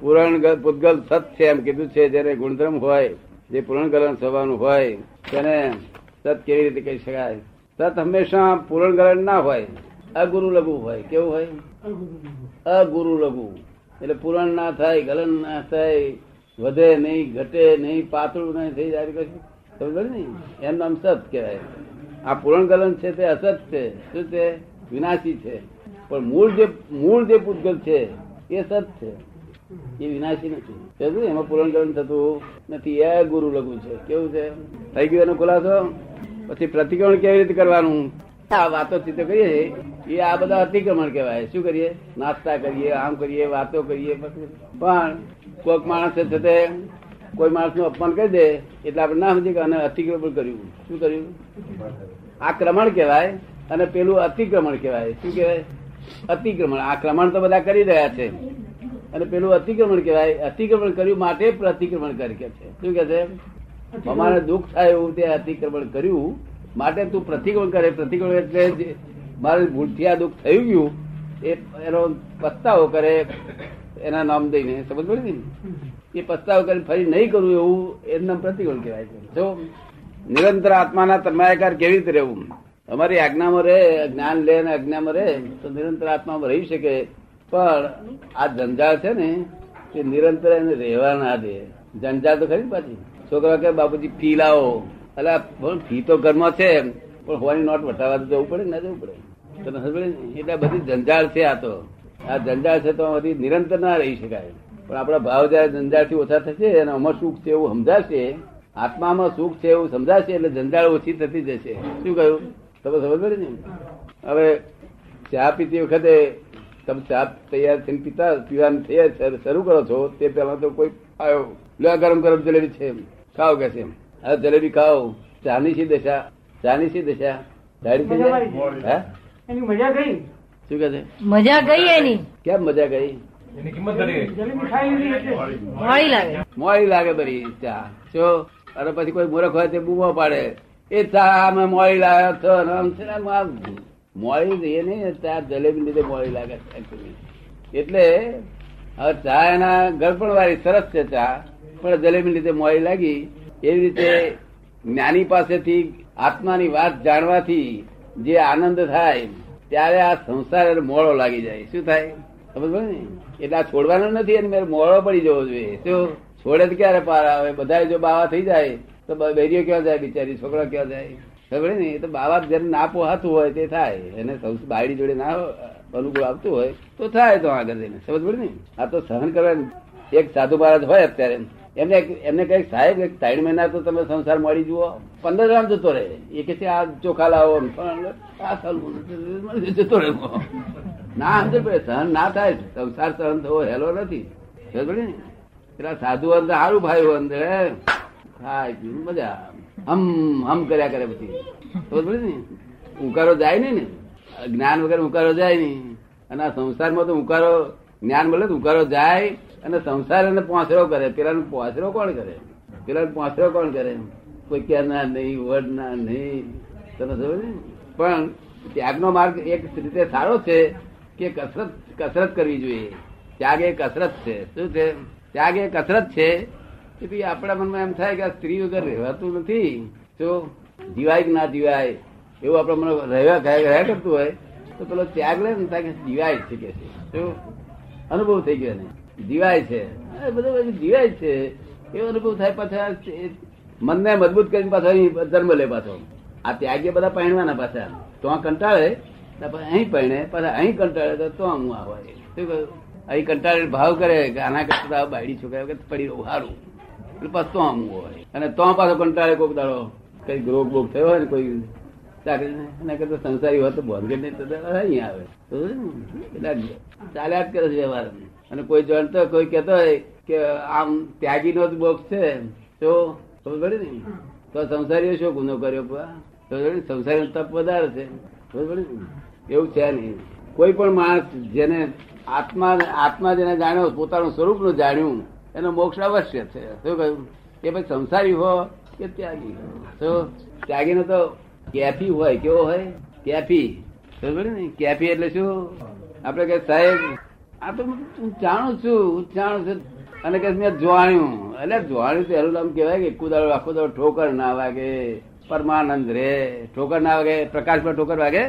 પુરાણ પૂતગલ સત છે એમ કીધું છે, જેને ગુણધર્મ હોય, જે પુરાણ ગલન થવાનું હોય, તેને સત કેવી રીતે કહી શકાય? સત હંમેશા પુરણ ગલન ના હોય, અગુરુ લઘુ હોય. કેવું હોય? અગુરુ લઘુ. એટલે પુરાણ ના થાય, ગલન ના થાય, વધે નહીં, ઘટે નહીં, પાતળું નહીં થઈ જાય કશું? સમજ ને? એમ નામ સત કહેવાય. આ પુરાણ ગલન છે તે અસત છે. શું છે? વિનાશી છે. પણ મૂળ જે મૂળ જે પૂતગલ છે, એ સત છે. એ વિનાશી નથી. એમાં પુરાણ થતું નથી. એ ગુરુ લઘુ છે. કેવું છે? થઈ ગયું એનો ખુલાસો? પછી પ્રતિક્રમણ કેવી રીતે કરવાનું? આ વાતો ચિત્તો કરીએ. એ આ બધા અતિક્રમણ કહેવાય. શું કરીએ? નાસ્તા કરીએ, આમ કરીએ, વાતો કરીએ પણ કોઈક માણસ છે તે કોઈ માણસનું અપમાન કરી દે, એટલે આપણે ના સમજીએ કે આને અતિક્રમણ કર્યું. શું કર્યું? આ ક્રમણ કહેવાય અને પેલું અતિક્રમણ કહેવાય. શું કહેવાય? અતિક્રમણ. આ ક્રમણ તો બધા કરી રહ્યા છે. અને પેલું અતિક્રમણ કહેવાય. અતિક્રમણ કર્યું માટે પ્રતિક્રમણ કરી કે છે. શું કે છે? અમારે દુઃખ થાય એવું તે અતિક્રમણ કર્યું. માટે તું પ્રતિક્રમણ કરે. પ્રતિક્રમણ એટલે મારે ભૂલથી આ દુઃખ થયું ગયું એ એનો પસ્તાવો કરે એના નામ દઈને. સમજ પડી ને? એ પસ્તાવો કરી ફરી નહીં કરવું એવું એમના નામ પ્રતિક્રમણ કહેવાય છે. જો નિરંતર આત્માના તન્માયકાર કેવી રીતે રહેવું? અમારી આજ્ઞામાં રહે જ્ઞાન લે અને આજ્ઞામાં રહે તો નિરંતર આત્મામાં રહી શકે. પણ આ જંજાળ છે ને તે નિરંતર એને રહેવા ના દે. જંજાળ તો ખરી પાછી. છોકરા કે બાપુજી, ફી લાવો. એટલે ફી તો ઘરમાં છે, પણ હોવાની નોટ વટાવવા જવું પડે ને જવું પડે. તને સમજે એટલે બધી જંજાળ છે આ તો. આ જંજાળ છે તો બધી નિરંતર ના રહી શકાય. પણ આપણા ભાવ જયારે જંજાળથી ઓછા થશે અને આમાં સુખ છે એવું સમજાશે, આત્મામાં સુખ છે એવું સમજાશે, એટલે જંજાળ ઓછી થતી જશે. શું કહ્યું? તમે સમજ પડે ને? હવે ચા પીતી વખતે તમે ચા તૈયાર થઈને પીતા પીવાનું તૈયાર શરૂ- શરૂ કરો છો તે પહેલા તો કોઈ આવ્યો લે ગરમ ગરમ જલેબી છે ખાઓ કે છે હવે જલેબી ખાઓ. ચાની શી દશા? ચાની શી દશા? દાડી થઈ જાય હે? એની મજા ગઈ? શું કે છે? મજા ગઈ એની. કેમ મજા ગઈ? એની કિંમત ઘટી જલેબી ખાઈ લીધી એટલે. મોડી લાગે. બરી ચા. જો અને પછી કોઈ મૂર્ખ હોય તે બૂમો પાડે. એ ચા અમે મોડી લાવ્યો છો મોડી એ નહીં ચા જલેબી લીધે મોડી લાગે એટલે હવે ચા એના ગળપણ વાળી સરસ છે ચા, પણ જલેબી લીધે મોડી લાગી. એવી રીતે જ્ઞાની પાસેથી, આત્માની વાત જાણવાથી જે આનંદ થાય, ત્યારે આ સંસાર મોડો લાગી જાય. શું થાય? સમજ ને? એટલે આ છોડવાનો નથી અને મેરે મોડો પડી જવો જોઈએ. શું? છોડે જ ક્યારે પાર આવે? બધા જો બાવા થઈ જાય, તો બૈરીઓ ક્યાં જાય? બિચારી છોકરા ક્યાં જાય? ખબર ને? એ તો બાબા જયારે ના પોહાતું હોય તે થાય. એને સૌ- બાયડી જોડે ના અનુકૂળ આવતું હોય તો થાય તો આગળ જઈને. સમજ પડે ને? આ તો સહન કરવાનું એક સાધુ મહારાજ હોય અત્યારે. એમને એમને કઈ સાહેબ ત્રણ મહિના તો તમે સંસાર મળી જુઓ. પંદર ગ્રામ જતો રહે. એ કે છે, આ ચોખા લાવો આ સાલું જતો રહે. ના સમજ પડે સહન ના થાય. સંસાર સહન થવો હેલો નથી. સમજ પડે ને? પેલા સાધુ અંદર સારું ભાઈ અંદર. ખાય પીવું મજા હમ હમ કર્યા કરે પછી ખબર ને? ઉકારો જાય નહીં ને? જ્ઞાન વગર ઉકારો જાય નહીં. અને આ સંસારમાં તો ઉકારો, જ્ઞાન મળે તો ઉકારો જાય, અને સંસાર એને પોસરો કરે. પેલા પોસરો કોણ કરે? પેલા પોસરો કોણ કરે? કોઈ કહેનાર નહીં, વડના નહીં. તમે સમજ પણ ત્યાગનો માર્ગ એક રીતે સારો છે કે કસરત કસરત કરવી જોઈએ. ત્યાગ એ કસરત છે. શું છે? ત્યાગ એ કસરત છે ભાઈ આપણા મનમાં એમ થાય કે આ સ્ત્રી વગર રહેવાતું નથી. જો જીવાય કે ના જીવાય, એવું આપણા મને રહેવા ગાય રહ્યા કરતું હોય, તો પેલો ત્યાગ લે ને કે જીવાય છે કે છે. અનુભવ થઈ ગયો ને જીવાય છે. બધું દિવાય છે. એવો અનુભવ થાય પાછા મનને મજબૂત કરીને પાછો અહીં જન્મ લે પાછો. આ ત્યાગીએ બધા પહેણવાના પાછા. તો આ કંટાળે અહીં પહેણે પાછા અહીં કંટાળે, તો હું હોય. શું કહ્યું? અહીં કંટાળે ભાવ કરે કે આના કરતા બાયડી છોકરા વગર પડી રહું સારું એટલે પસ્તો આમ હોય. અને તો પાછો કંટાળે કોક દાડો કઈ રોગ બોગ થયો હોય ને કોઈ ચાકરી એના કરતા સંસારી હોય તો બોનગેટ નહીં તો અહીં આવે. એટલે ચાલ્યા જ કરે છે વ્યવહાર અને કોઈ જાણતો કોઈ કહેતો હોય કે આમ ત્યાગીનો જ બોક્સ છે. તો ખબર પડે ને? તો સંસારીએ શું ગુનો કર્યો સંસારી તપ વધારે છે. ખબર પડે ને? એવું છે નહીં. કોઈ પણ માણસ જેને આત્મા આત્મા જેને જાણ્યો પોતાનું સ્વરૂપનું જાણ્યું એનો મોક્ષ અવશ્ય છે. શું કહ્યું? કે ભાઈ સંસારી હો કે ત્યાગી તો ત્યાગીનો તો કેફી હોય, કેવો હોય? કેફી ખબર ને? કેફી એટલે શું? આપણે કે સાહેબ, આ તો હું જાણું છું હું જાણું છું. અને કે મેં જોણ્યું એટલે જોણ્યું એનું નામ કહેવાય કે કુદાડો આખો દાડો ઠોકર ના વાગે, પરમાનંદ રે. ઠોકર ના વાગે, પ્રકાશ પર ઠોકર વાગે?